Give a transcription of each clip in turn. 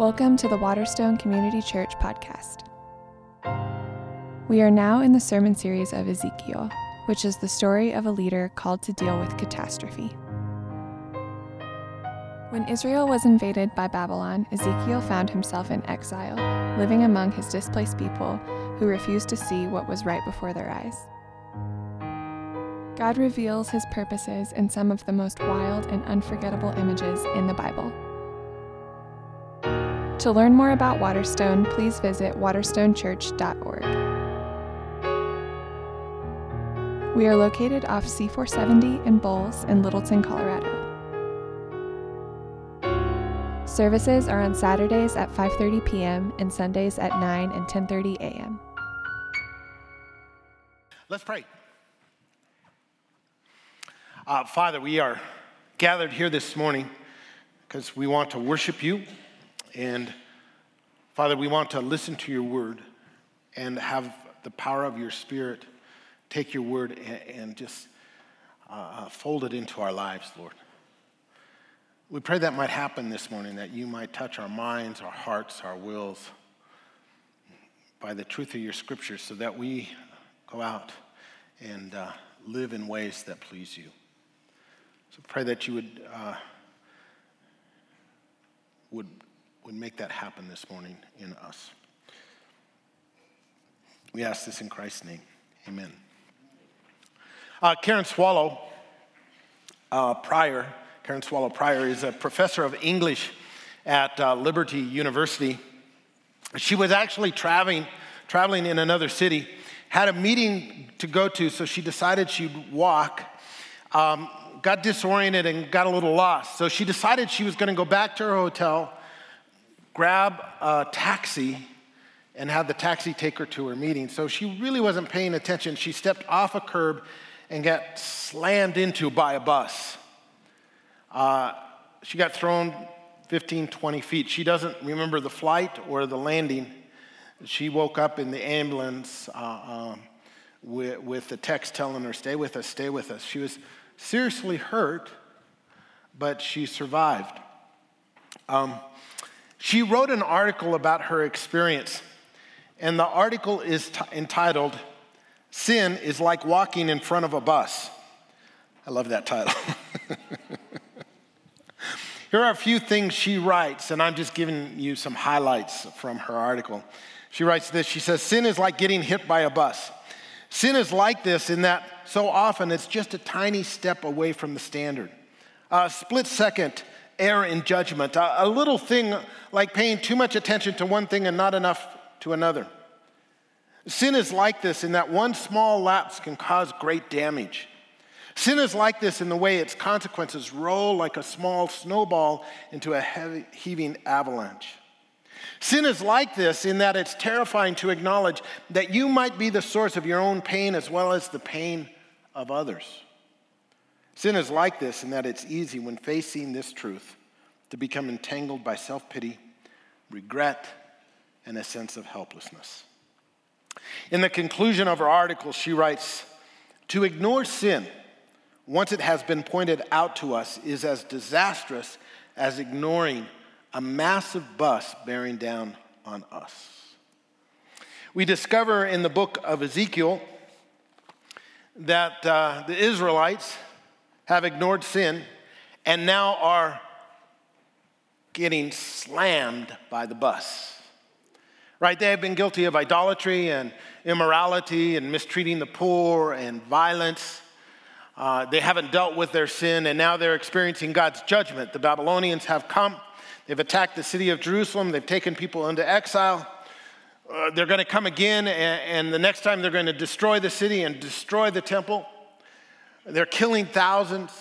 Welcome to the Waterstone Community Church podcast. We are now in the sermon series of Ezekiel, which is the story of a leader called to deal with catastrophe. When Israel was invaded by Babylon, Ezekiel found himself in exile, living among his displaced people who refused to see what was right before their eyes. God reveals his purposes in some of the most wild and unforgettable images in the Bible. To learn more about Waterstone, please visit waterstonechurch.org. We are located off C470 in Bowles in Littleton, Colorado. Services are on Saturdays at 5:30 p.m. and Sundays at 9 and 10:30 a.m. Let's pray. Uh, Father, we are gathered here this morning because we want to worship you and Father, we want to listen to your word and have the power of your spirit take your word and, and just uh, fold it into our lives, Lord. We pray that might happen this morning, that you might touch our minds, our hearts, our wills by the truth of your scriptures so that we go out and uh, live in ways that please you. So pray that you would, uh, would would make that happen this morning in us. We ask this in Christ's name. Amen. Uh, Karen Swallow uh, Prior, Karen Swallow Prior is a professor of English at uh, Liberty University. She was actually traveling, traveling in another city, had a meeting to go to, so she decided she'd walk. Um, got disoriented and got a little lost. So she decided she was going to go back to her hotel grab a taxi and have the taxi take her to her meeting. So she really wasn't paying attention. She stepped off a curb and got slammed into by a bus. Uh, she got thrown 15, 20 feet. She doesn't remember the flight or the landing. She woke up in the ambulance uh, um, with, with the techs telling her, Stay with us, stay with us. She was seriously hurt, but she survived. Um, she wrote an article about her experience, and the article is t- entitled, Sin is Like Walking in Front of a Bus. I love that title. Here are a few things she writes, and I'm just giving you some highlights from her article. She writes this She says, Sin is like getting hit by a bus. Sin is like this in that so often it's just a tiny step away from the standard. A split second err in judgment, a, a little thing like paying too much attention to one thing and not enough to another. Sin is like this in that one small lapse can cause great damage. Sin is like this in the way its consequences roll like a small snowball into a heavy, heaving avalanche. Sin is like this in that it's terrifying to acknowledge that you might be the source of your own pain as well as the pain of others. Sin is like this in that it's easy when facing this truth to become entangled by self pity, regret, and a sense of helplessness. In the conclusion of her article, she writes To ignore sin once it has been pointed out to us is as disastrous as ignoring a massive bus bearing down on us. We discover in the book of Ezekiel that uh, the Israelites have ignored sin and now are getting slammed by the bus. Right? They have been guilty of idolatry and immorality and mistreating the poor and violence. Uh, they haven't dealt with their sin and now they're experiencing God's judgment. The Babylonians have come, they've attacked the city of Jerusalem, they've taken people into exile. Uh, they're going to come again, and, and the next time they're going to destroy the city and destroy the temple. They're killing thousands.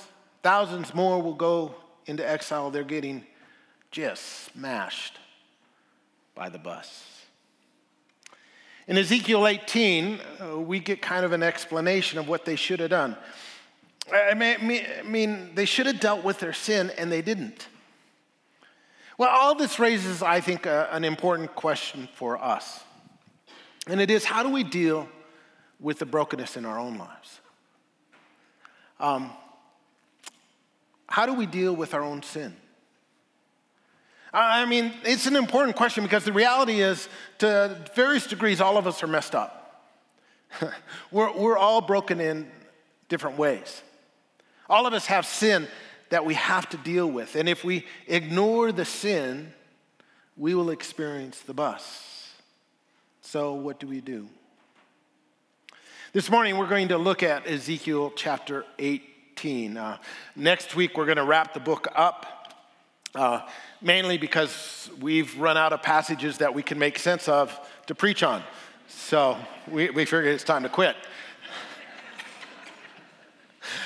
Thousands more will go into exile. They're getting just smashed by the bus. In Ezekiel 18, uh, we get kind of an explanation of what they should have done. I mean, they should have dealt with their sin, and they didn't. Well, all this raises, I think, an important question for us. And it is how do we deal with the brokenness in our own lives? Um, how do we deal with our own sin? I mean, it's an important question because the reality is, to various degrees, all of us are messed up. we're, we're all broken in different ways. All of us have sin that we have to deal with. And if we ignore the sin, we will experience the bus. So, what do we do? This morning, we're going to look at Ezekiel chapter 18. Uh, next week, we're going to wrap the book up, uh, mainly because we've run out of passages that we can make sense of to preach on. So, we, we figured it's time to quit.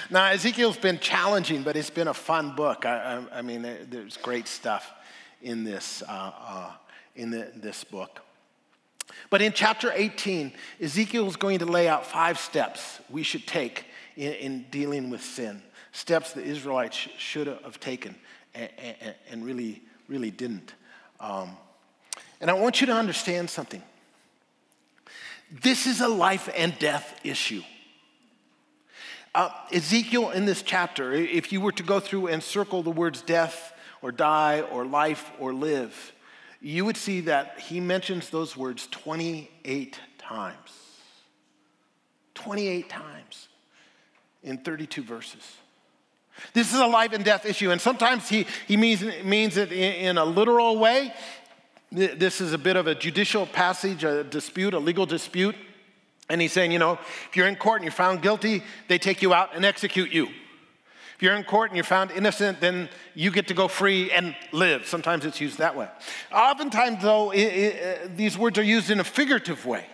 Now, Ezekiel's been challenging, but it's been a fun book. I, I, I mean, there's great stuff in this, uh, uh, in the, this book. But in chapter 18, Ezekiel is going to lay out five steps we should take in, in dealing with sin, steps the Israelites sh- should have taken and, and, and, really, really didn't. Um, and I want you to understand something. This is a life and death issue. Uh, Ezekiel in this chapter, if you were to go through and circle the words death or die or life or live, you would see that he mentions those words 28 times. 28 times in 32 verses. This is a life and death issue, and sometimes he, he means, means it in, in a literal way. This is a bit of a judicial passage, a dispute, a legal dispute. And he's saying, you know, if you're in court and you're found guilty, they take you out and execute you. You're in court and you're found innocent, then you get to go free and live. Sometimes it's used that way. Oftentimes, though, it, it, uh, these words are used in a figurative way.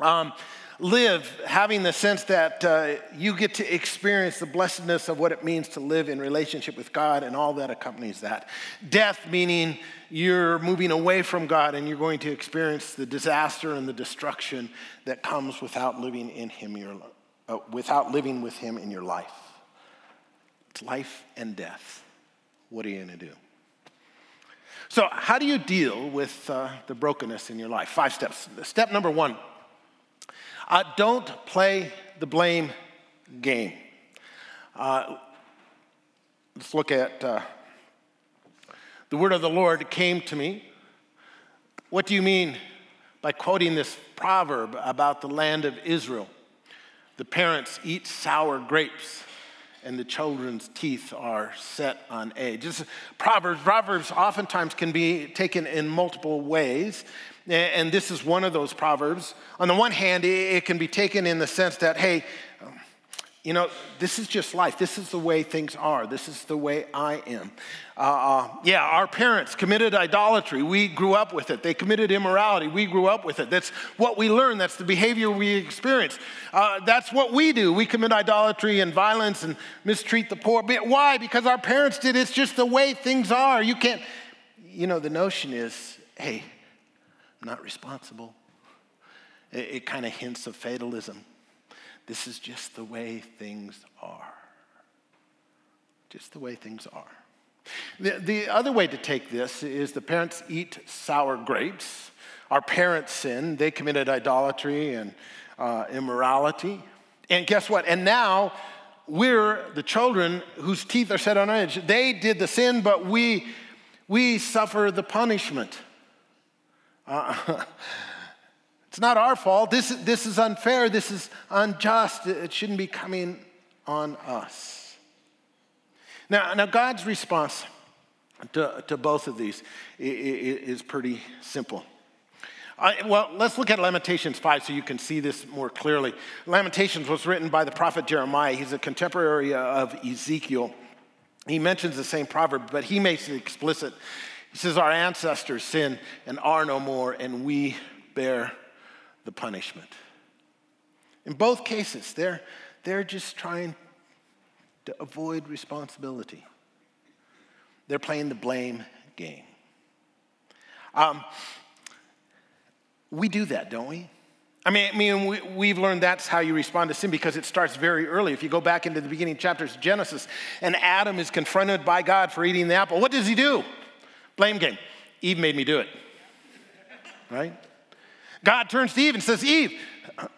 Um, live, having the sense that uh, you get to experience the blessedness of what it means to live in relationship with God and all that accompanies that. Death, meaning you're moving away from God and you're going to experience the disaster and the destruction that comes without living in Him, your, uh, without living with Him in your life. It's life and death. What are you going to do? So, how do you deal with uh, the brokenness in your life? Five steps. Step number one uh, don't play the blame game. Uh, let's look at uh, the word of the Lord came to me. What do you mean by quoting this proverb about the land of Israel? The parents eat sour grapes and the children's teeth are set on edge. Proverbs, Proverbs oftentimes can be taken in multiple ways. And this is one of those proverbs. On the one hand, it can be taken in the sense that, hey, you know, this is just life. This is the way things are. This is the way I am. Uh, uh, yeah, our parents committed idolatry. We grew up with it. They committed immorality. We grew up with it. That's what we learn. That's the behavior we experience. Uh, that's what we do. We commit idolatry and violence and mistreat the poor. But why? Because our parents did. It's just the way things are. You can't, you know, the notion is, hey, I'm not responsible. It, it kind of hints of fatalism. This is just the way things are. Just the way things are. The, the other way to take this is the parents eat sour grapes. Our parents sinned, they committed idolatry and uh, immorality. And guess what? And now we're the children whose teeth are set on edge. They did the sin, but we, we suffer the punishment. Uh, it's not our fault. This, this is unfair. This is unjust. It shouldn't be coming on us. Now, now God's response to, to both of these is pretty simple. I, well, let's look at Lamentations 5 so you can see this more clearly. Lamentations was written by the prophet Jeremiah. He's a contemporary of Ezekiel. He mentions the same proverb, but he makes it explicit. He says, Our ancestors sinned and are no more, and we bear the punishment. In both cases, they're, they're just trying to avoid responsibility. They're playing the blame game. Um, we do that, don't we? I mean, I mean we, have learned that's how you respond to sin because it starts very early. If you go back into the beginning chapters of Genesis, and Adam is confronted by God for eating the apple, what does he do? Blame game. Eve made me do it. Right? God turns to Eve and says, Eve,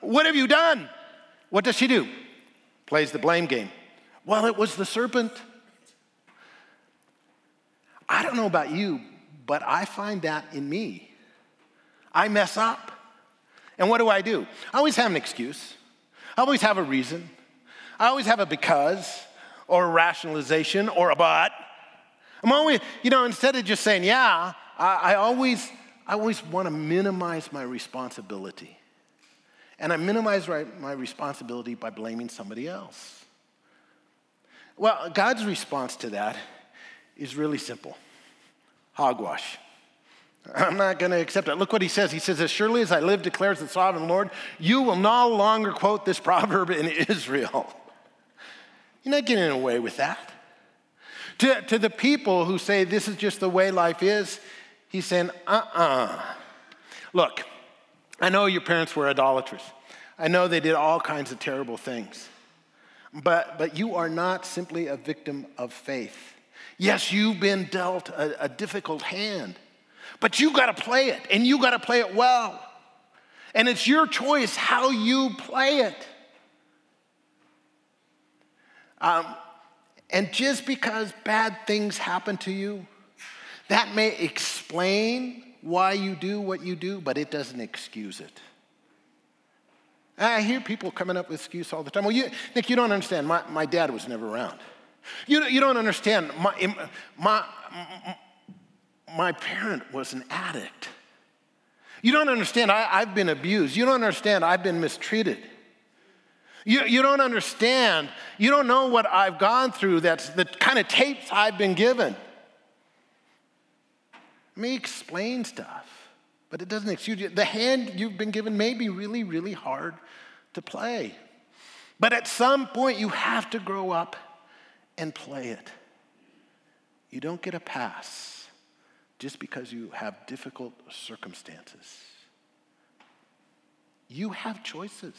what have you done? What does she do? Plays the blame game. Well, it was the serpent. I don't know about you, but I find that in me. I mess up. And what do I do? I always have an excuse, I always have a reason, I always have a because or a rationalization or a but. I'm always, you know, instead of just saying, yeah, I, I always, I always want to minimize my responsibility. And I minimize my responsibility by blaming somebody else. Well, God's response to that is really simple hogwash. I'm not going to accept it. Look what he says. He says, As surely as I live, declares the sovereign Lord, you will no longer quote this proverb in Israel. You're not getting away with that. To, to the people who say this is just the way life is, he's saying, uh uh-uh. uh Look, I know your parents were idolaters. I know they did all kinds of terrible things. But, but you are not simply a victim of faith. Yes, you've been dealt a, a difficult hand, but you got to play it, and you got to play it well. And it's your choice how you play it. Um, and just because bad things happen to you, that may explain why you do what you do, but it doesn't excuse it. I hear people coming up with excuses all the time. Well, you, Nick, you don't understand. My, my dad was never around. You, you don't understand. My, my, my parent was an addict. You don't understand. I, I've been abused. You don't understand. I've been mistreated. You, you don't understand. You don't know what I've gone through. That's the kind of tapes I've been given. Me explain stuff, but it doesn't excuse you. The hand you've been given may be really, really hard to play. But at some point, you have to grow up and play it. You don't get a pass just because you have difficult circumstances. You have choices.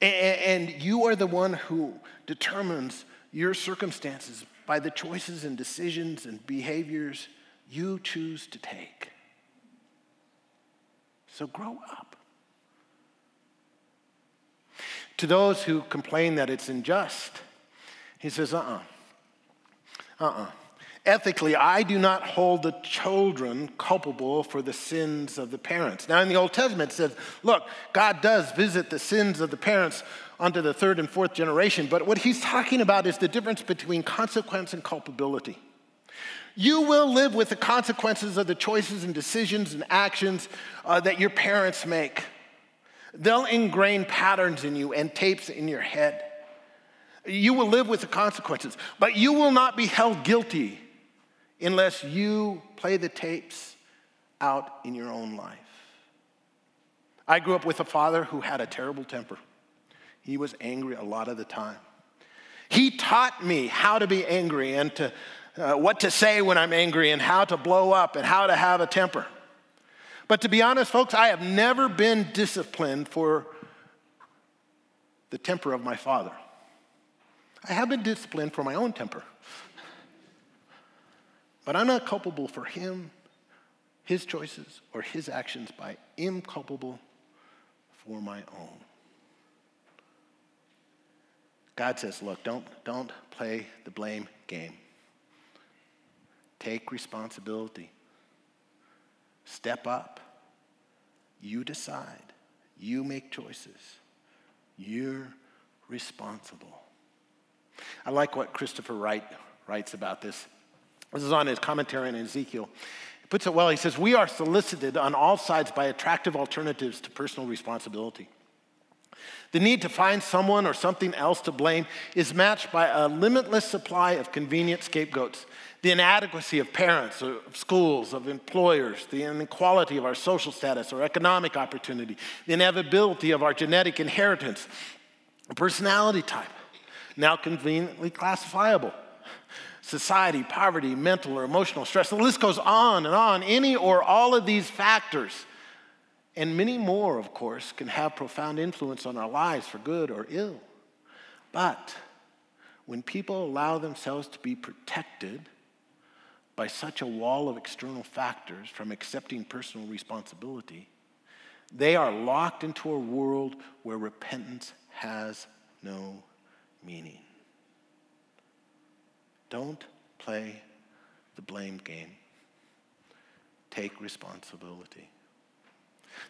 And you are the one who determines your circumstances by the choices and decisions and behaviors you choose to take. So grow up. To those who complain that it's unjust, he says, uh uh-uh. uh. Uh-uh. Ethically, I do not hold the children culpable for the sins of the parents. Now, in the Old Testament, it says, look, God does visit the sins of the parents onto the third and fourth generation, but what he's talking about is the difference between consequence and culpability. You will live with the consequences of the choices and decisions and actions uh, that your parents make. They'll ingrain patterns in you and tapes in your head. You will live with the consequences, but you will not be held guilty unless you play the tapes out in your own life. I grew up with a father who had a terrible temper. He was angry a lot of the time. He taught me how to be angry and to, uh, what to say when I'm angry and how to blow up and how to have a temper. But to be honest, folks, I have never been disciplined for the temper of my father. I have been disciplined for my own temper. But I'm not culpable for him, his choices, or his actions, but I am culpable for my own. God says, look, don't, don't play the blame game. Take responsibility. Step up. You decide. You make choices. You're responsible. I like what Christopher Wright writes about this. This is on his commentary on Ezekiel. He puts it well. He says, We are solicited on all sides by attractive alternatives to personal responsibility. The need to find someone or something else to blame is matched by a limitless supply of convenient scapegoats. The inadequacy of parents, of schools, of employers, the inequality of our social status or economic opportunity, the inevitability of our genetic inheritance, a personality type, now conveniently classifiable society, poverty, mental or emotional stress. The list goes on and on. Any or all of these factors, and many more, of course, can have profound influence on our lives for good or ill. But when people allow themselves to be protected by such a wall of external factors from accepting personal responsibility, they are locked into a world where repentance has no meaning. Don't play the blame game. Take responsibility.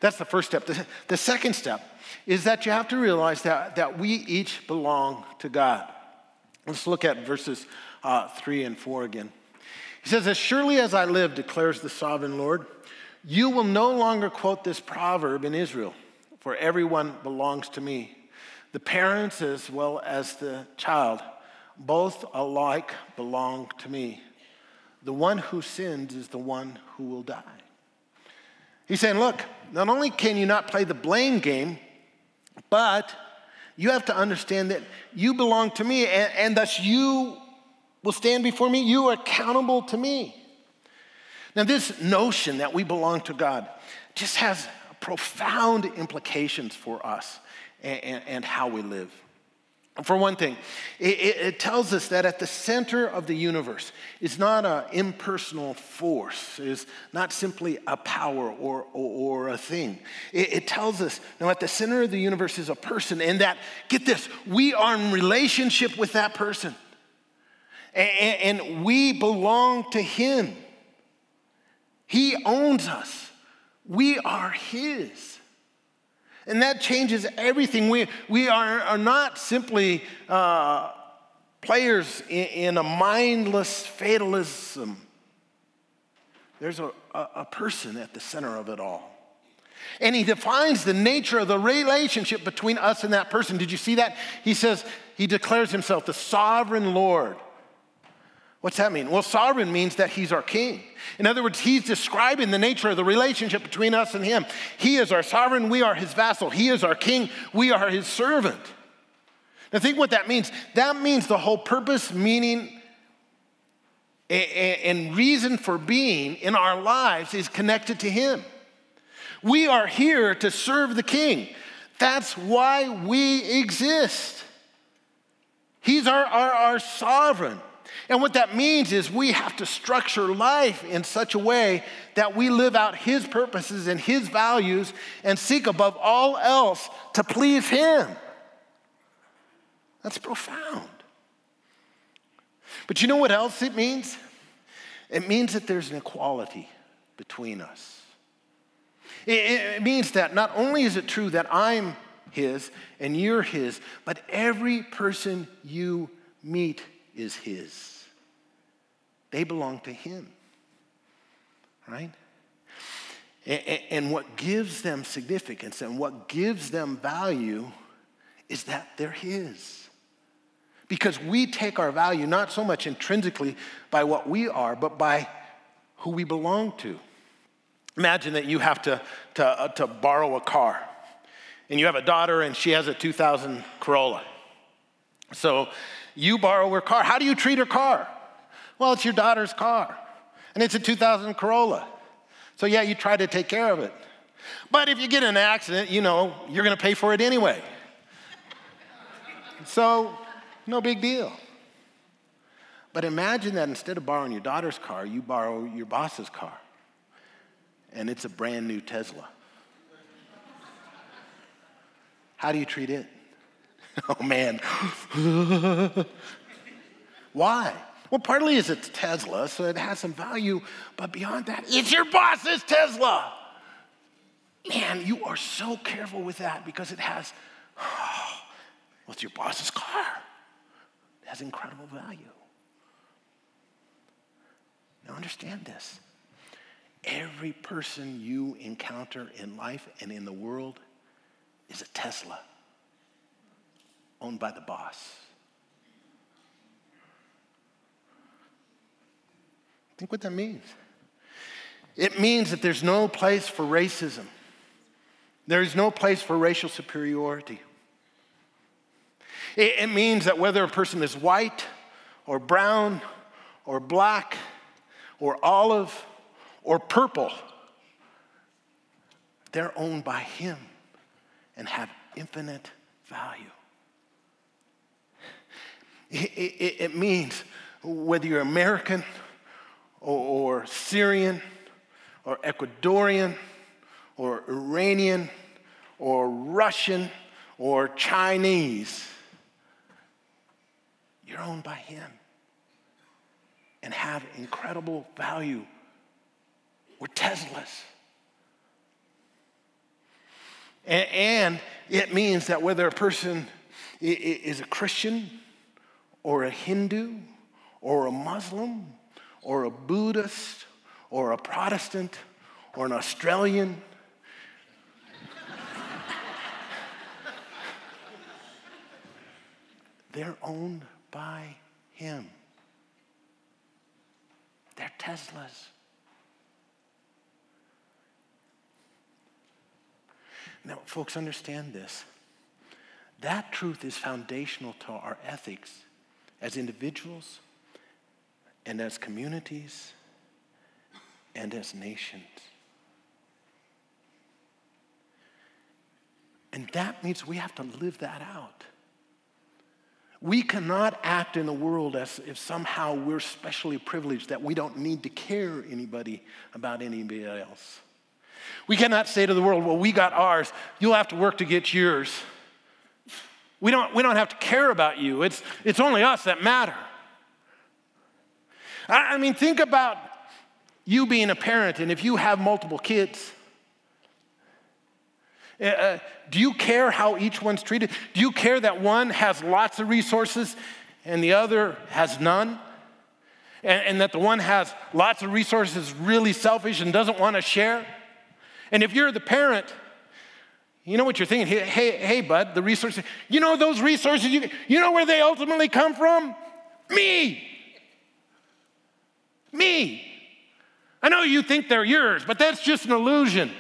That's the first step. The, the second step is that you have to realize that, that we each belong to God. Let's look at verses uh, 3 and 4 again. He says, As surely as I live, declares the sovereign Lord, you will no longer quote this proverb in Israel, for everyone belongs to me, the parents as well as the child, both alike belong to me. The one who sins is the one who will die. He's saying, look, not only can you not play the blame game, but you have to understand that you belong to me, and, and thus you will stand before me. You are accountable to me. Now, this notion that we belong to God just has profound implications for us and, and, and how we live. For one thing, it, it, tells us that at the center of the universe is not an impersonal force, is not simply a power or, or, or a thing. It, it, tells us, no, at the center of the universe is a person, and that, get this, we are in relationship with that person. And, and we belong to him. He owns us, we are his. And that changes everything. We, we are, are not simply uh, players in, in, a mindless fatalism. There's a, a, a person at the center of it all. And he defines the nature of the relationship between us and that person. Did you see that? He says, he declares himself the sovereign Lord. What's that mean? Well, sovereign means that he's our king. In other words, he's describing the nature of the relationship between us and him. He is our sovereign, we are his vassal. He is our king, we are his servant. Now, think what that means. That means the whole purpose, meaning, and reason for being in our lives is connected to him. We are here to serve the king. That's why we exist. He's our, our, our sovereign. And what that means is we have to structure life in such a way that we live out His purposes and His values and seek above all else to please Him. That's profound. But you know what else it means? It means that there's an equality between us. It, means that not only is it true that I'm His and you're His, but every person you meet is His. They belong to Him, right? And what gives them significance and what gives them value is that they're His. Because we take our value not so much intrinsically by what we are, but by who we belong to. Imagine that you have to, to, uh, to borrow a car, and you have a daughter, and she has a 2000 Corolla. So you borrow her car. How do you treat her car? Well, it's your daughter's car, and it's a 2000 Corolla. So, yeah, you try to take care of it. But if you get in an accident, you know, you're going to pay for it anyway. so, no big deal. But imagine that instead of borrowing your daughter's car, you borrow your boss's car, and it's a brand new Tesla. How do you treat it? Oh man. Why? Well, partly is it's Tesla, so it has some value, but beyond that, it's your boss's Tesla. Man, you are so careful with that because it has, oh, well, it's your boss's car. It has incredible value. Now, understand this every person you encounter in life and in the world is a Tesla owned by the boss. Think what that means. It means that there's no place for racism. There is no place for racial superiority. It, it means that whether a person is white or brown or black or olive or purple, they're owned by Him and have infinite value. It, it, it means whether you're American or, or Syrian or Ecuadorian or Iranian or Russian or Chinese, you're owned by Him. and have incredible value. We're Teslas. And it means that whether a person is a Christian or a Hindu or a Muslim or a Buddhist or a Protestant or an Australian, they're owned by Him. They're Teslas. Now, folks, understand this. That truth is foundational to our ethics as individuals and as communities and as nations. And that means we have to live that out. We cannot act in the world as if somehow we're specially privileged, that we don't need to care anybody about anybody else. We cannot say to the world, well, we got ours, you'll have to work to get yours. We don't, we don't have to care about you. It's, it's only us that matter. I, I mean, think about you being a parent, and if you have multiple kids, uh, do you care how each one's treated? Do you care that one has lots of resources and the other has none? And, and that the one has lots of resources, really selfish, and doesn't want to share? And if you're the parent, you know what you're thinking? Hey, hey, hey, bud, the resources, you know those resources, you, you know where they ultimately come from? Me. Me. I know you think they're yours, but that's just an illusion.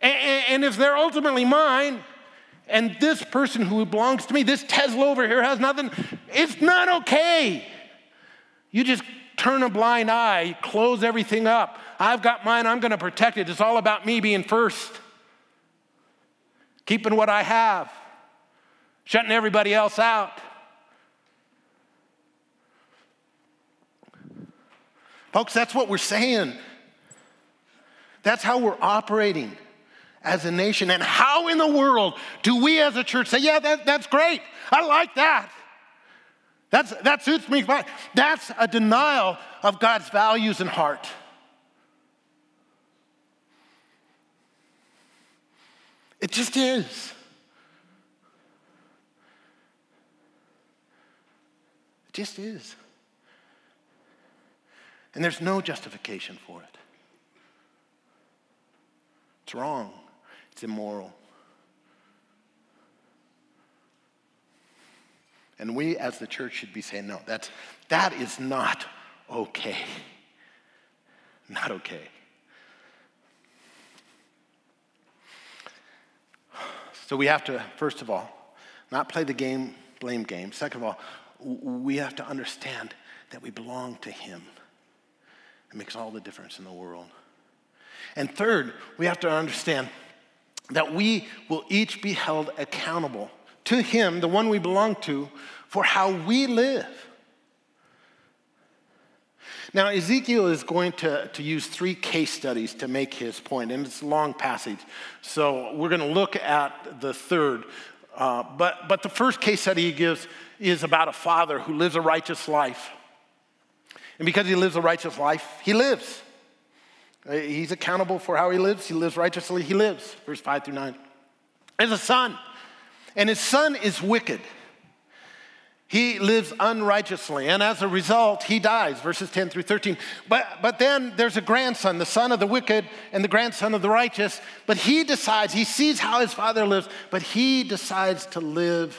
And, and if they're ultimately mine, and this person who belongs to me, this Tesla over here has nothing, it's not okay. You just turn a blind eye, close everything up. I've got mine, I'm gonna protect it. It's all about me being first, keeping what I have, shutting everybody else out. Folks, that's what we're saying. That's how we're operating as a nation. And how in the world do we as a church say, yeah, that, that's great. I like that. That's, that suits me. That's a denial of God's values and heart. It just is. It just is. And there's no justification for it. It's wrong. It's immoral. And we as the church should be saying, no, that's, that is not okay. Not okay. So we have to, first of all, not play the game, blame game. Second of all, we have to understand that we belong to Him. It makes all the difference in the world. And third, we have to understand that we will each be held accountable to Him, the one we belong to, for how we live. Now, Ezekiel is going to, to use three case studies to make his point, and it's a long passage. So we're going to look at the third. Uh, but, but the first case study he gives is about a father who lives a righteous life. And because he lives a righteous life, he lives. Uh, he's accountable for how he lives. He lives righteously. He lives. Verse 5 through 9. There's a son, and his son is wicked. He lives unrighteously, and as a result, he dies, verses 10 through 13. But, but then there's a grandson, the son of the wicked and the grandson of the righteous. But he decides, he sees how his father lives, but he decides to live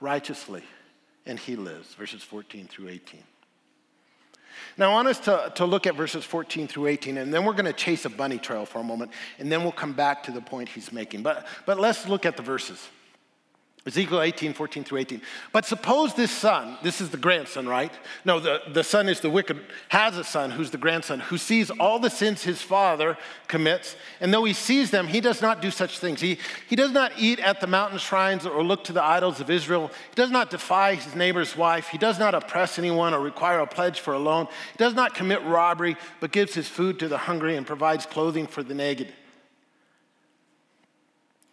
righteously, and he lives, verses 14 through 18. Now, I want us to, to look at verses 14 through 18, and then we're going to chase a bunny trail for a moment, and then we'll come back to the point he's making. But, but let's look at the verses. Ezekiel 18, 14 through 18. But suppose this son, this is the grandson, right? No, the, the son is the wicked, has a son who's the grandson, who sees all the sins his father commits, and though he sees them, he does not do such things. He, he does not eat at the mountain shrines or look to the idols of Israel. He does not defy his neighbor's wife. He does not oppress anyone or require a pledge for a loan. He does not commit robbery, but gives his food to the hungry and provides clothing for the naked.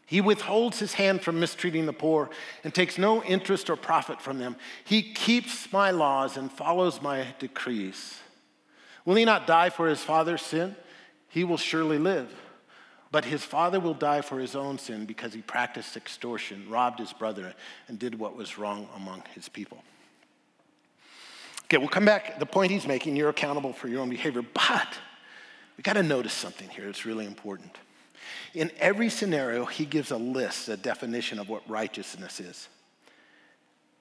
He withholds his hand from mistreating the poor and takes no interest or profit from them. He keeps my laws and follows my decrees. Will he not die for his father's sin? He will surely live. But his father will die for his own sin because he practiced extortion, robbed his brother, and did what was wrong among his people. Okay, we'll come back. The point he's making, you're accountable for your own behavior, but we got to notice something here. It's really important. In every scenario, he gives a list, a definition of what righteousness is.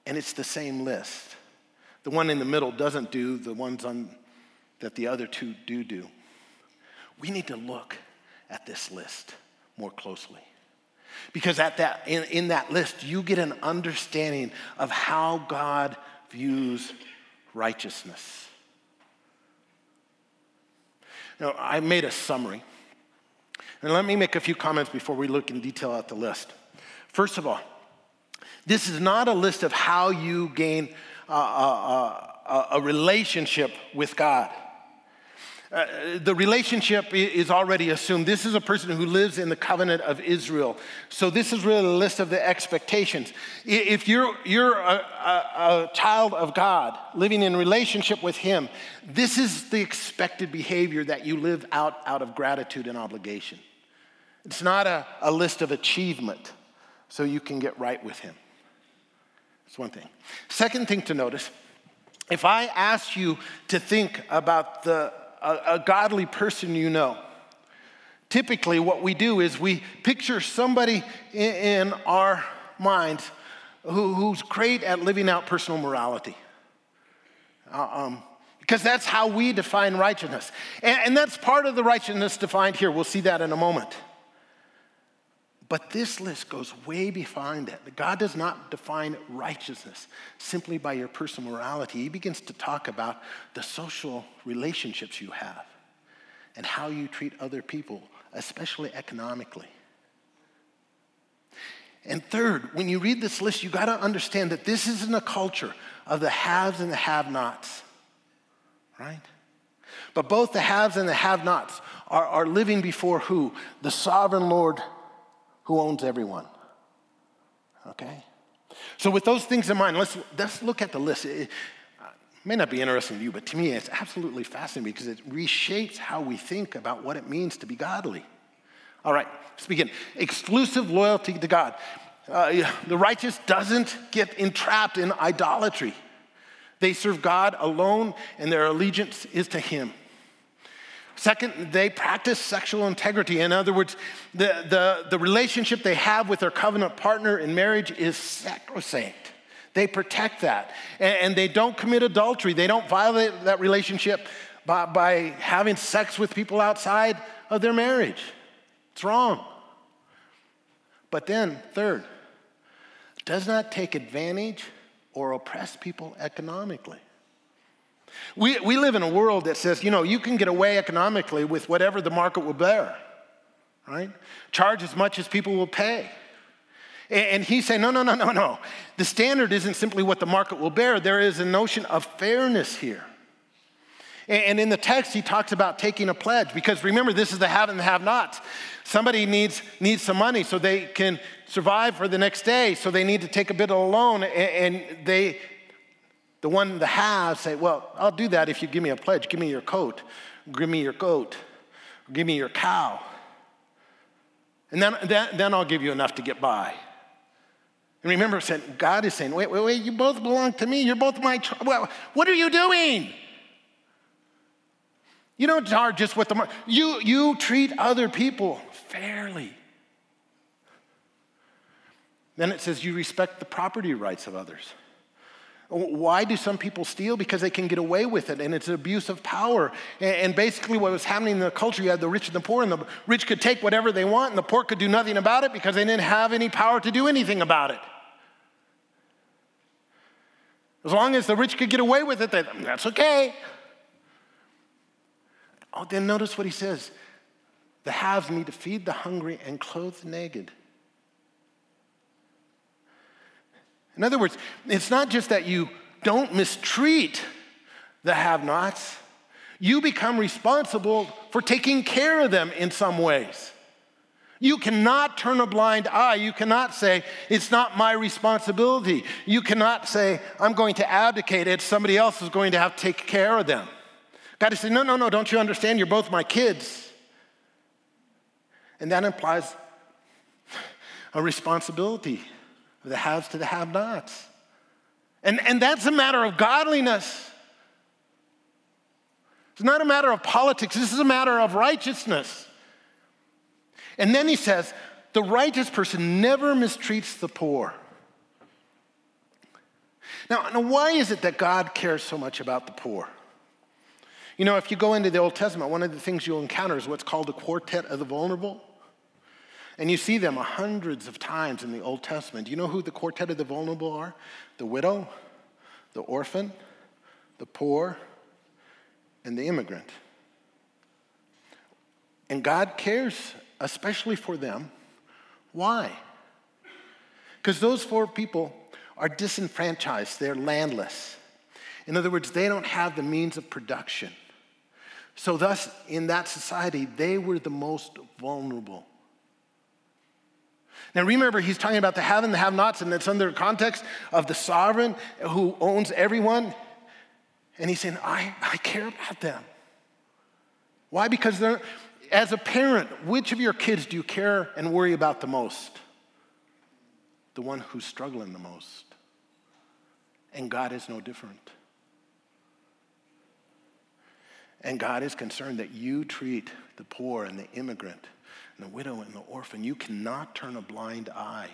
And it's the same list. The one in the middle doesn't do the ones on, that the other two do do. We need to look at this list more closely. Because at that, in, in that list, you get an understanding of how God views righteousness. Now, I made a summary. And let me make a few comments before we look in detail at the list. First of all, this is not a list of how you gain a, a, a relationship with God. Uh, the relationship is already assumed. This is a person who lives in the covenant of Israel. So, this is really a list of the expectations. If you're, you're a, a, a child of God living in relationship with Him, this is the expected behavior that you live out out of gratitude and obligation. It's not a, a list of achievement so you can get right with Him. That's one thing. Second thing to notice if I ask you to think about the a, a godly person you know. Typically, what we do is we picture somebody in, in our minds who, who's great at living out personal morality. Uh, um, because that's how we define righteousness. And, and, that's part of the righteousness defined here. We'll see that in a moment. But this list goes way beyond that. God does not define righteousness simply by your personal morality. He begins to talk about the social relationships you have and how you treat other people, especially economically. And third, when you read this list, you got to understand that this isn't a culture of the haves and the have nots, right? But both the haves and the have nots are, are living before who? The sovereign Lord who owns everyone. Okay? So, with those things in mind, let's, let's look at the list. It, may not be interesting to you, but to me, it's absolutely fascinating because it reshapes how we think about what it means to be godly. All right, let's begin. Exclusive loyalty to God. Uh, the righteous doesn't get entrapped in idolatry. They serve God alone, and their allegiance is to Him. Second, they practice sexual integrity. In other words, the, the, the relationship they have with their covenant partner in marriage is sacrosanct. They protect that. And, and they don't commit adultery. They don't violate that relationship by, by having sex with people outside of their marriage. It's wrong. But then, third, does not take advantage or oppress people economically. We, we live in a world that says, you know, you can get away economically with whatever the market will bear, right? Charge as much as people will pay. And he's saying, no, no, no, no, no. The standard isn't simply what the market will bear, there is a notion of fairness here. And in the text, he talks about taking a pledge because remember, this is the have and the have nots. Somebody needs, needs some money so they can survive for the next day, so they need to take a bit of a loan, and they the one the has say, Well, I'll do that if you give me a pledge. Give me your coat, give me your goat, give me your cow. And then, then, then I'll give you enough to get by. And remember, God is saying, Wait, wait, wait, you both belong to me. You're both my. Well, what are you doing? You don't charge just with the you you treat other people fairly. Then it says you respect the property rights of others. Why do some people steal? Because they can get away with it, and it's an abuse of power. And basically, what was happening in the culture, you had the rich and the poor, and the rich could take whatever they want, and the poor could do nothing about it because they didn't have any power to do anything about it. As long as the rich could get away with it, that's okay. Oh, then notice what he says the haves need to feed the hungry and clothe the naked. In other words, it's not just that you don't mistreat the have nots, you become responsible for taking care of them in some ways. You cannot turn a blind eye. You cannot say, it's not my responsibility. You cannot say, I'm going to abdicate it. Somebody else is going to have to take care of them. God is saying, no, no, no, don't you understand? You're both my kids. And that implies a responsibility the haves to the have nots. And, and that's a matter of godliness. It's not a matter of politics, this is a matter of righteousness. And then he says, the righteous person never mistreats the poor. Now, now, why is it that God cares so much about the poor? You know, if you go into the Old Testament, one of the things you'll encounter is what's called the quartet of the vulnerable. And you see them hundreds of times in the Old Testament. Do you know who the quartet of the vulnerable are? The widow, the orphan, the poor, and the immigrant. And God cares especially for them. Why? Because those four people are disenfranchised, they're landless. In other words, they don't have the means of production. So, thus, in that society, they were the most vulnerable. Now, remember, he's talking about the have and the have nots, and it's under the context of the sovereign who owns everyone. And he's saying, I, I care about them. Why? Because they're, as a parent, which of your kids do you care and worry about the most? The one who's struggling the most. And God is no different. And God is concerned that you treat the poor and the immigrant and the widow and the orphan. You cannot turn a blind eye.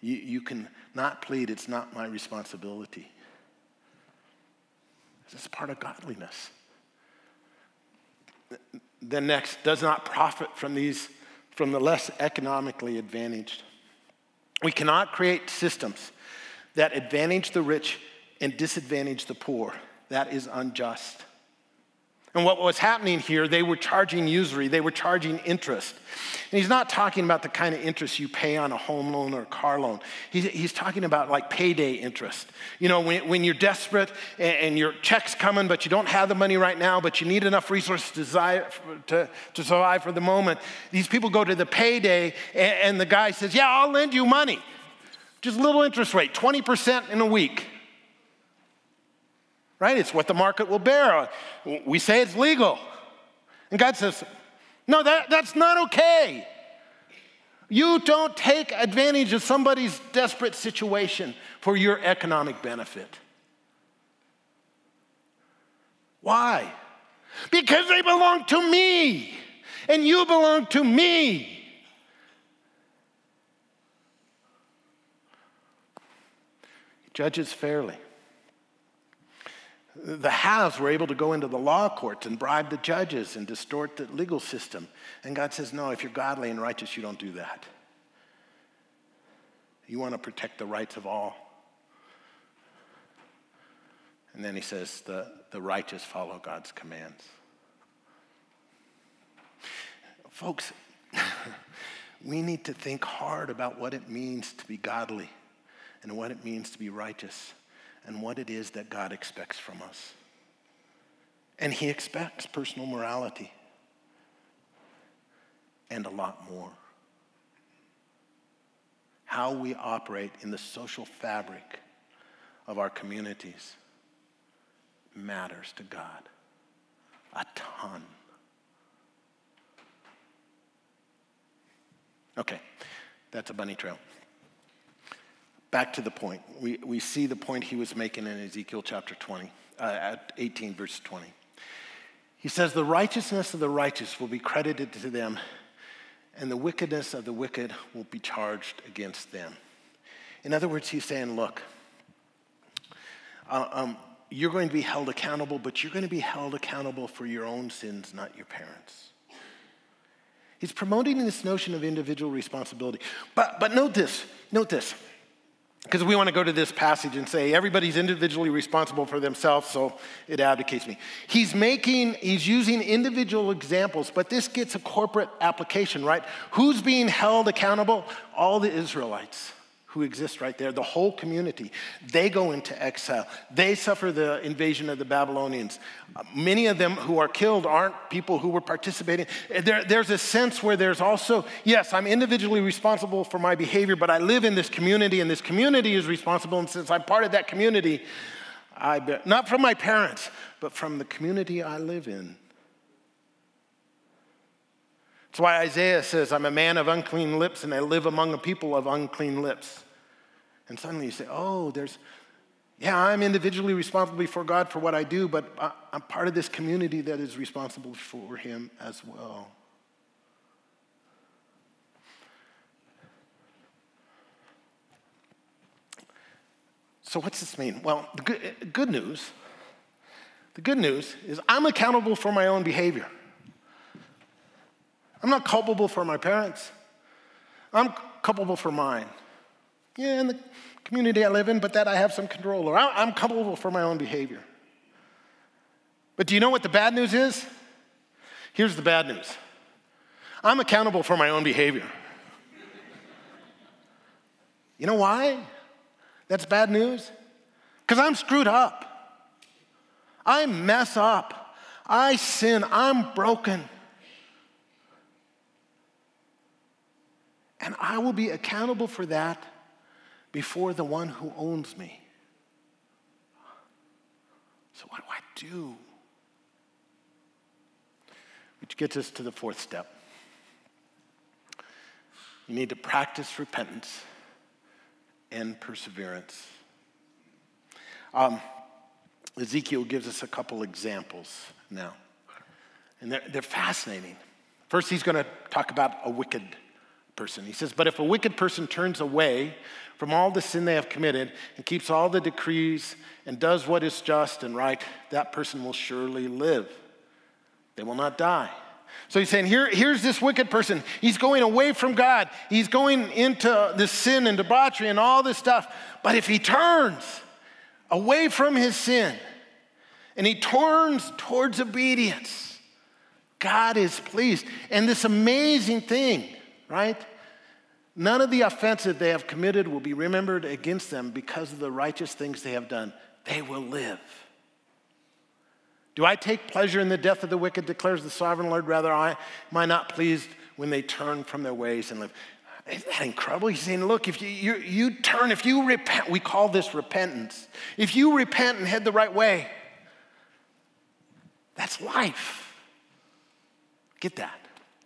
You, you can not plead, it's not my responsibility. This is part of godliness. Then next, does not profit from these, from the less economically advantaged. We cannot create systems that advantage the rich and disadvantage the poor. That is unjust. And what was happening here, they were charging usury, they were charging interest. And he's not talking about the kind of interest you pay on a home loan or a car loan. He's, he's talking about like payday interest. You know, when, when you're desperate and, and, your check's coming, but you don't have the money right now, but you need enough resources to, to, to survive for the moment, these people go to the payday and, and the guy says, Yeah, I'll lend you money. Just a little interest rate, 20% in a week right? It's what the market will bear. We say it's legal. And God says, no, that, that's not okay. You don't take advantage of somebody's desperate situation for your economic benefit. Why? Because they belong to me, and you belong to me. Judges fairly the haves were able to go into the law courts and bribe the judges and distort the legal system. And God says, No, if you're godly and righteous, you don't do that. You want to protect the rights of all. And then he says, The, the righteous follow God's commands. Folks, we need to think hard about what it means to be godly and what it means to be righteous and what it is that God expects from us. And He expects personal morality and a lot more. How we operate in the social fabric of our communities matters to God a ton. Okay, that's a bunny trail back to the point. We, we see the point he was making in Ezekiel chapter 20, uh, at 18, verse 20. He says, The righteousness of the righteous will be credited to them, and the wickedness of the wicked will be charged against them. In other words, he's saying, Look, uh, um, you're going to be held accountable, but you're going to be held accountable for your own sins, not your parents. He's promoting this notion of individual responsibility. But, but note this, note this. Because we want to go to this passage and say everybody's individually responsible for themselves, so it abdicates me. He's making, he's using individual examples, but this gets a corporate application, right? Who's being held accountable? All the Israelites who exist right there, the whole community. They go into exile. They suffer the invasion of the Babylonians. Many of them who are killed aren't people who were participating. There, there's a sense where there's also, yes, I'm individually responsible for my behavior, but I live in this community, and this community is responsible. And since I'm part of that community, I be, not from my parents, but from the community I live in. That's why Isaiah says, I'm a man of unclean lips and I live among a people of unclean lips. And suddenly you say, oh, there's, yeah, I'm individually responsible before God for what I do, but I'm part of this community that is responsible for Him as well. So, what's this mean? Well, the good, good news, the good news is I'm accountable for my own behavior. I'm not culpable for my parents. I'm culpable for mine. Yeah, in the community I live in, but that I have some control over. I'm culpable for my own behavior. But do you know what the bad news is? Here's the bad news I'm accountable for my own behavior. You know why? That's bad news? Because I'm screwed up. I mess up. I sin. I'm broken. And I will be accountable for that before the one who owns me. So, what do I do? Which gets us to the fourth step. You need to practice repentance and perseverance. Um, Ezekiel gives us a couple examples now, and they're, they're fascinating. First, he's going to talk about a wicked person. He says, But if a wicked person turns away from all the sin they have committed and keeps all the decrees and does what is just and right, that person will surely live. They will not die. So he's saying, Here, here's this wicked person. He's going away from God. He's going into this sin and debauchery and all this stuff. But if he turns away from his sin and he turns towards obedience, God is pleased. And this amazing thing right? None of the offenses they have committed will be remembered against them because of the righteous things they have done. They will live. Do I take pleasure in the death of the wicked, declares the sovereign Lord? Rather, I, am I not pleased when they turn from their ways and live? Isn't that incredible? He's saying, look, if you, you, you turn, if you repent, we call this repentance. If you repent and head the right way, that's life. Get that?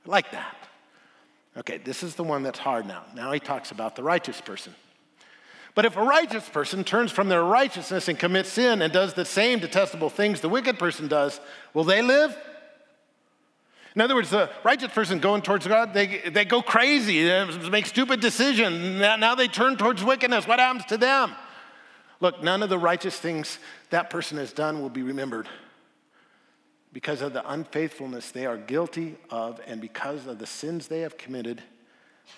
I like that. Okay, this is the one that's hard now. Now he talks about the righteous person. But if a righteous person turns from their righteousness and commits sin and does the same detestable things the wicked person does, will they live? In other words, the righteous person going towards God, they, they go crazy, they make stupid decisions. Now they turn towards wickedness. What happens to them? Look, none of the righteous things that person has done will be remembered because of the unfaithfulness they are guilty of, and because of the sins they have committed,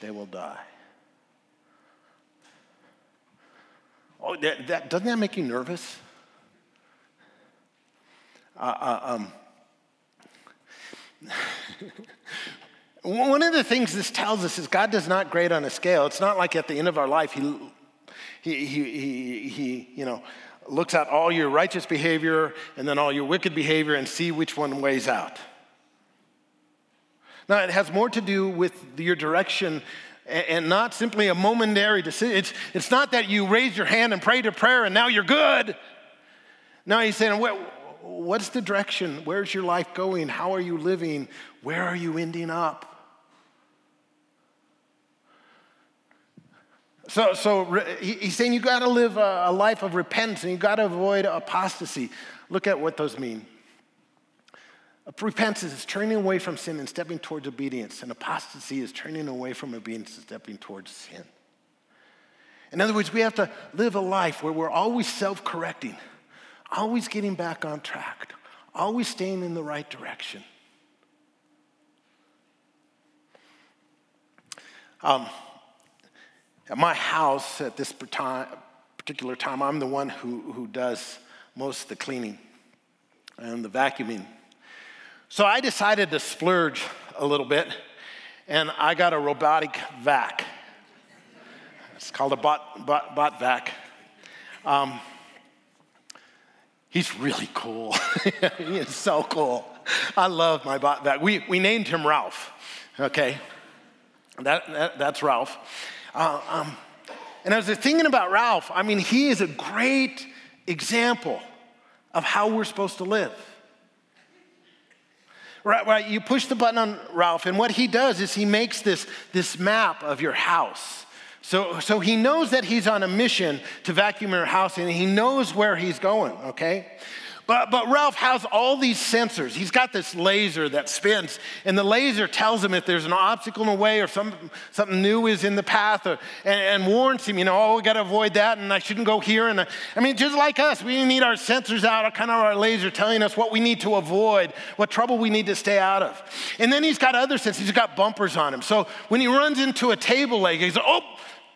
they will die. Oh, that, that doesn't that make you nervous? Uh, uh, um, one of the things this tells us is God does not grade on a scale. It's not like at the end of our life, He, he, he, he, he you know, looks at all your righteous behavior and then all your wicked behavior and see which one weighs out. Now, it has more to do with your direction and not simply a momentary decision. It's, it's not that you raise your hand and pray to prayer and now you're good. Now he's saying, what's the direction? Where's your life going? How are you living? Where are you ending up? So, so he's saying you got to live a, life of repentance and you got to avoid apostasy. Look at what those mean. Repentance is turning away from sin and stepping towards obedience, and apostasy is turning away from obedience and stepping towards sin. In other words, we have to live a life where we're always self correcting, always getting back on track, always staying in the right direction. Um, at my house at this particular time, I'm the one who, who does most of the cleaning and the vacuuming. So I decided to splurge a little bit, and I got a robotic vac. It's called a bot, bot, bot vac. Um, he's really cool. he is so cool. I love my bot vac. We, we named him Ralph, okay? That, that that's Ralph. Uh, um, and I was thinking about Ralph, I mean, he is a great example of how we're supposed to live. Right, right. You push the button on Ralph, and what he does is he makes this, this map of your house. So, so he knows that he's on a mission to vacuum your house, and he knows where he's going, okay? But, but Ralph has all these sensors. He's got this laser that spins, and the laser tells him if there's an obstacle in the way or some, something new is in the path, or, and, and warns him, you know, oh, we got to avoid that, and I shouldn't go here. And I mean, just like us, we need our sensors out, kind of our laser telling us what we need to avoid, what trouble we need to stay out of. And then he's got other sensors. He's got bumpers on him. So when he runs into a table leg, he's like, oh,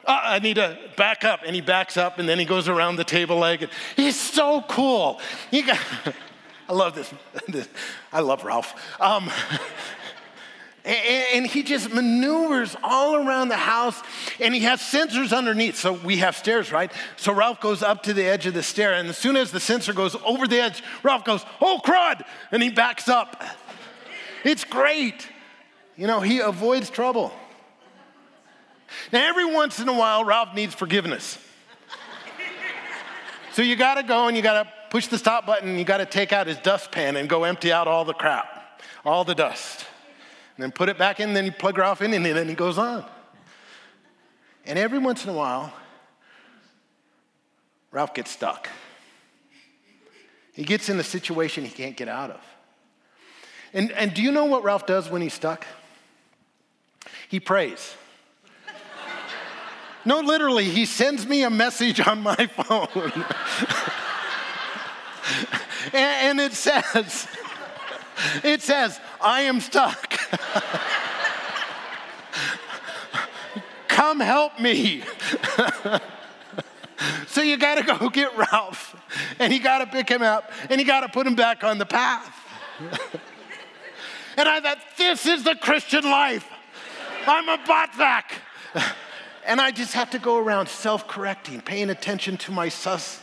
uh, I need to back up. And he backs up and then he goes around the table. And he's so cool. Got, I love this. this. I love Ralph. Um, and, he just maneuvers all around the house and he has sensors underneath. So we have stairs, right? So Ralph goes up to the edge of the stair. And as soon as the sensor goes over the edge, Ralph goes, oh, crud. And he backs up. It's great. You know, he avoids trouble. Now, every once in a while, Ralph needs forgiveness. so you gotta go and you gotta push the stop button you gotta take out his dustpan and go empty out all the crap, all the dust. And then put it back in, then you plug Ralph in, and then he goes on. And every once in a while, Ralph gets stuck. He gets in a situation he can't get out of. And, and do you know what Ralph does when he's stuck? He prays. No, literally, he sends me a message on my phone. and, and it says, it says, I am stuck. Come help me. so you got to go get Ralph, and you got to pick him up, and you got to put him back on the path. and I thought, this is the Christian life. I'm a botvac. And I just have to go around self correcting, paying attention to my sus-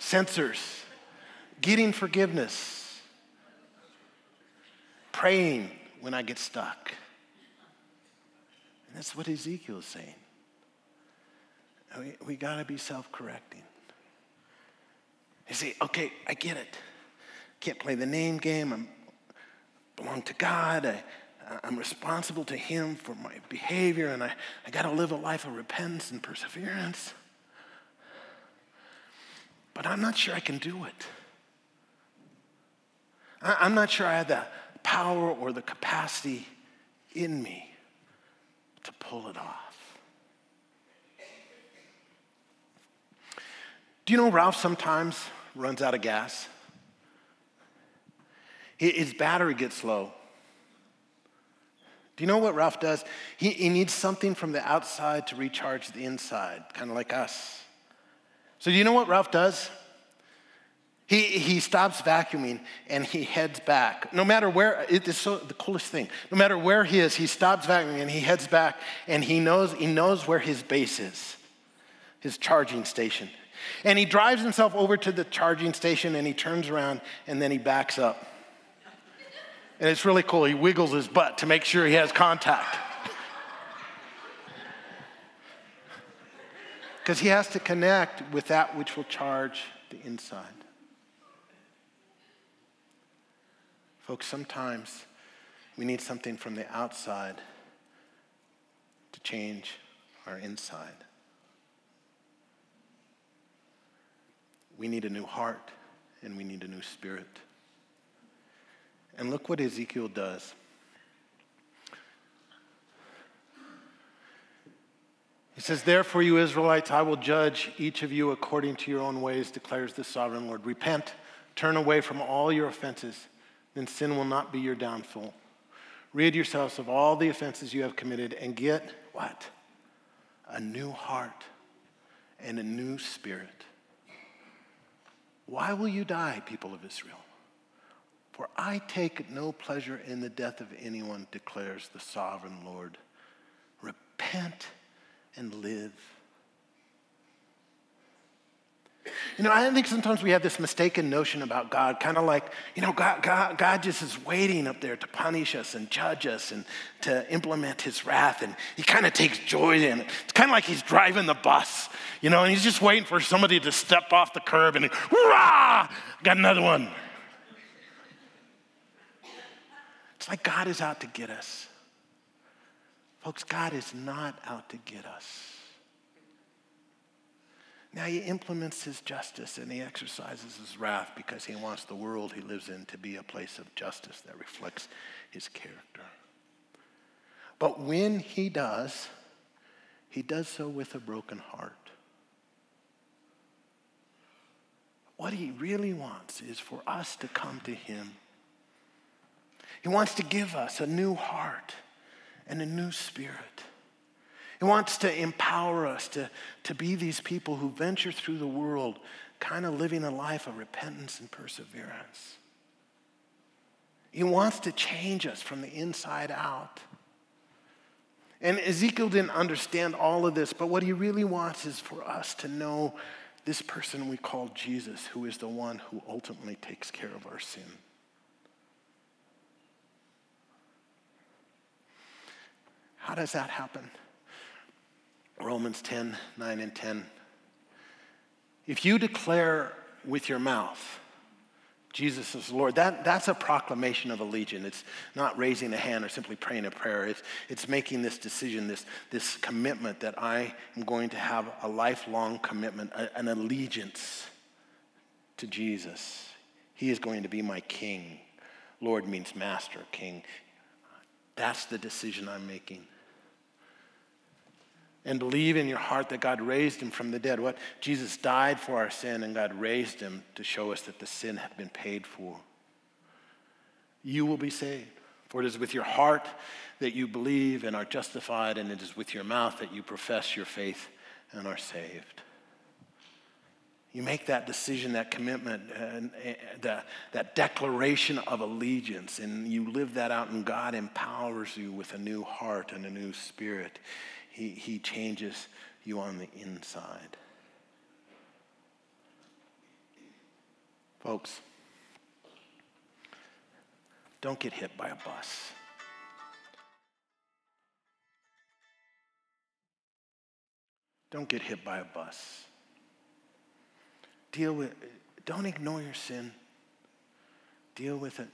sensors, getting forgiveness, praying when I get stuck. And that's what Ezekiel is saying. We, we got to be self correcting. You say, okay, I get it. Can't play the name game. I belong to God. I, I'm responsible to Him for my behavior, and I, I got to live a life of repentance and perseverance. But I'm not sure I can do it. I, I'm not sure I have the power or the capacity in me to pull it off. Do you know Ralph sometimes runs out of gas? His battery gets low. Do you know what Ralph does? He, he needs something from the outside to recharge the inside, kind of like us. So, do you know what Ralph does? He, he stops vacuuming and he heads back. No matter where, it is so the coolest thing. No matter where he is, he stops vacuuming and he heads back and he knows, he knows where his base is, his charging station. And he drives himself over to the charging station and he turns around and then he backs up. And it's really cool. He wiggles his butt to make sure he has contact. Because he has to connect with that which will charge the inside. Folks, sometimes we need something from the outside to change our inside. We need a new heart and we need a new spirit. And look what Ezekiel does. He says, Therefore, you Israelites, I will judge each of you according to your own ways, declares the sovereign Lord. Repent, turn away from all your offenses, then sin will not be your downfall. Rid yourselves of all the offenses you have committed and get what? A new heart and a new spirit. Why will you die, people of Israel? For I take no pleasure in the death of anyone, declares the sovereign Lord. Repent and live. You know, I think sometimes we have this mistaken notion about God, kind of like, you know, God, God, God just is waiting up there to punish us and judge us and to implement his wrath, and he kind of takes joy in it. It's kind of like he's driving the bus, you know, and he's just waiting for somebody to step off the curb and, hurrah, got another one. It's like God is out to get us. Folks, God is not out to get us. Now he implements his justice and he exercises his wrath because he wants the world he lives in to be a place of justice that reflects his character. But when he does, he does so with a broken heart. What he really wants is for us to come to him. He wants to give us a new heart and a new spirit. He wants to empower us to, to be these people who venture through the world, kind of living a life of repentance and perseverance. He wants to change us from the inside out. And Ezekiel didn't understand all of this, but what he really wants is for us to know this person we call Jesus, who is the one who ultimately takes care of our sin. How does that happen? Romans 10 9 and 10. If you declare with your mouth, Jesus is Lord. That, that's a proclamation of allegiance. It's not raising a hand or simply praying a prayer. It's, it's making this decision, this, this commitment that I am going to have a lifelong commitment, a, an allegiance to Jesus. He is going to be my king. Lord means master, king. That's the decision I'm making and believe in your heart that God raised him from the dead. What? Jesus died for our sin and God raised him to show us that the sin had been paid for. You will be saved. For it is with your heart that you believe and are justified, and it is with your mouth that you profess your faith and are saved. You make that decision, that commitment, and that, that declaration of allegiance, and you live that out, and God empowers you with a new heart and a new spirit. He, he changes you on the inside. Folks, don't get hit by a bus. Don't get hit by a bus. Deal with don't ignore your sin. Deal with it.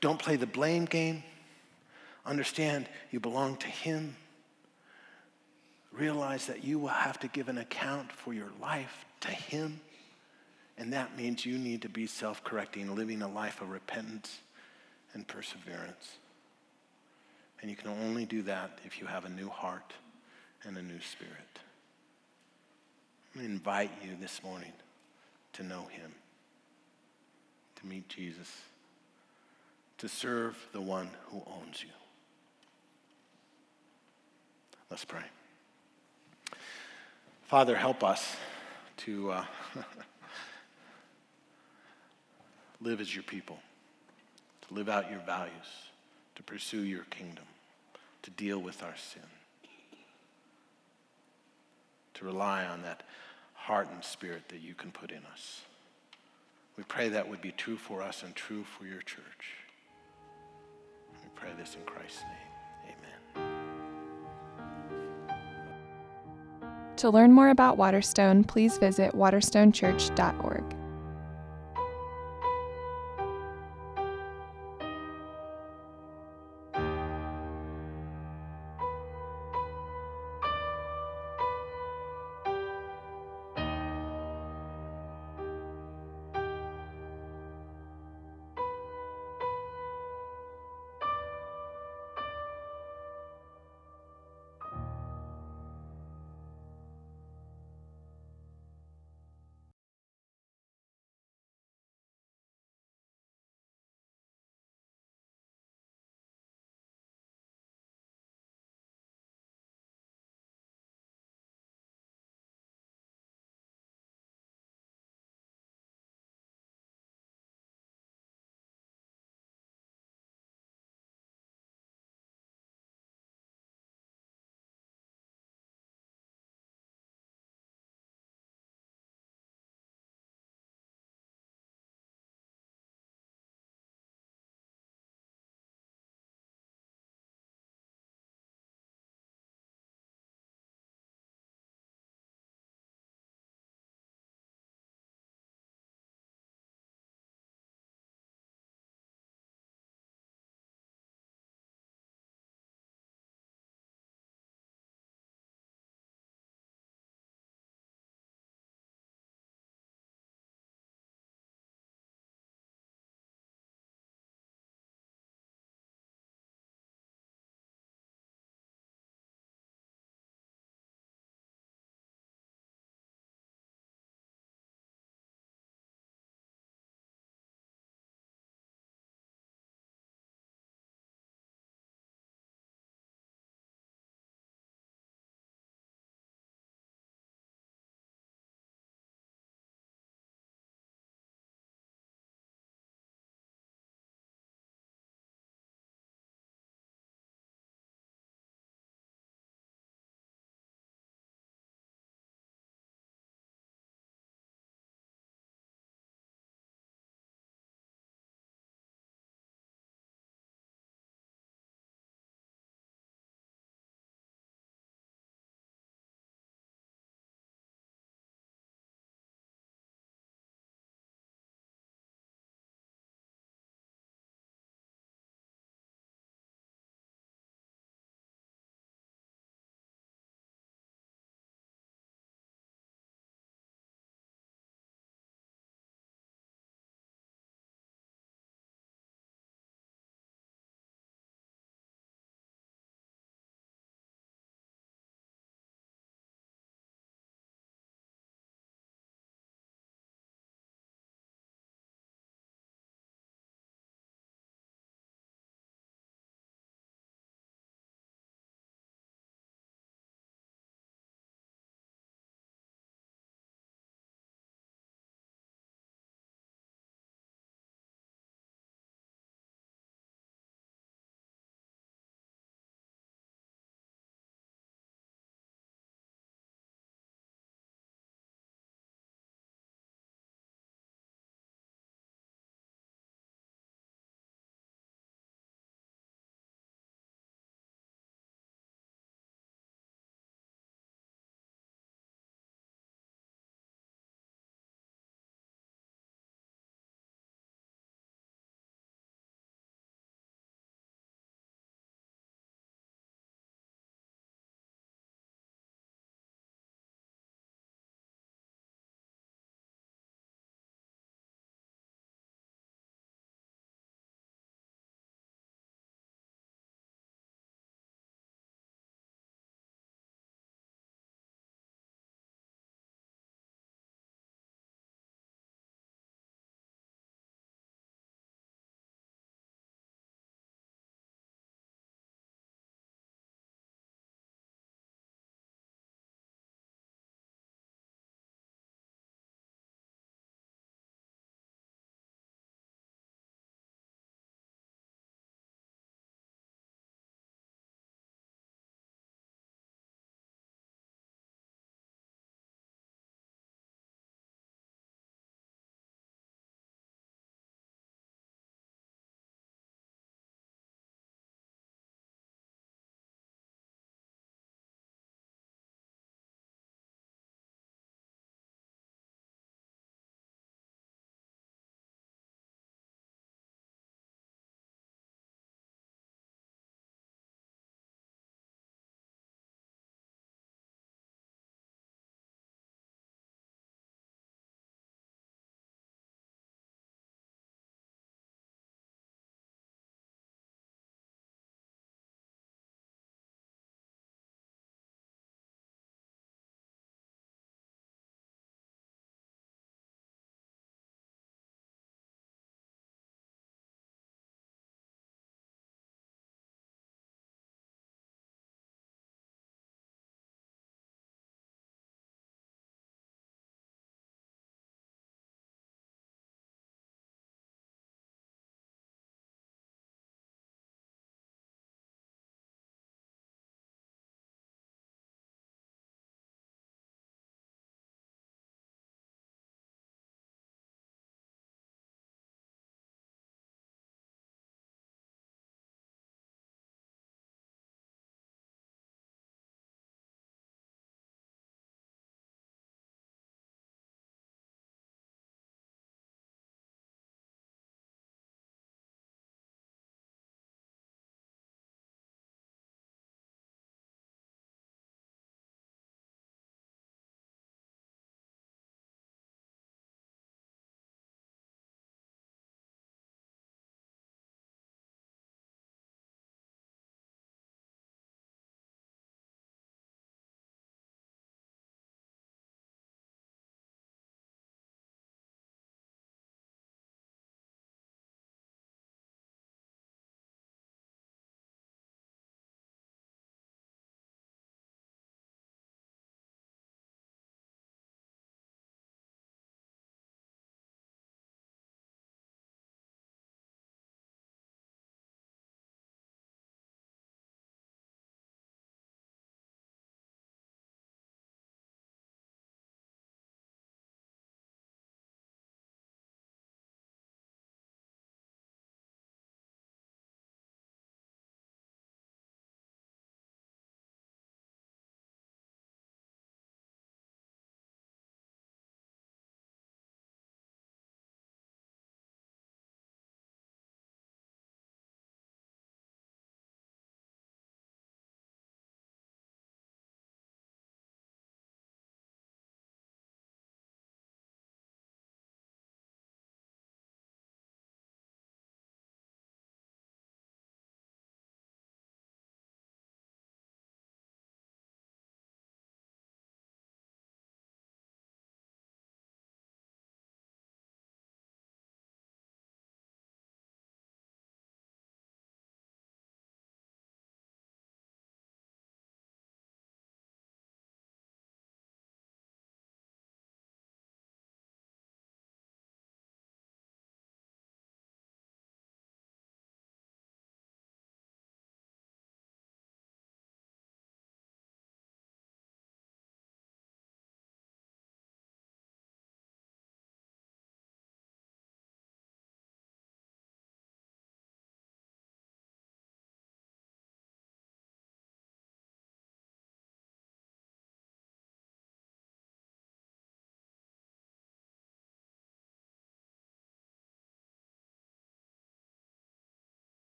Don't play the blame game. Understand you belong to him realize that you will have to give an account for your life to Him. And that means you need to be self correcting, living a life of repentance and perseverance. And you can only do that if you have a new heart and a new spirit. I invite you this morning to know Him, to meet Jesus, to serve the one who owns you. Let's pray. Father, help us to uh, live as your people, to live out your values, to pursue your kingdom, to deal with our sin, to rely on that heart and spirit that you can put in us. We pray that would be true for us and true for your church. We pray this in Christ's name. To learn more about Waterstone, please visit waterstonechurch.org.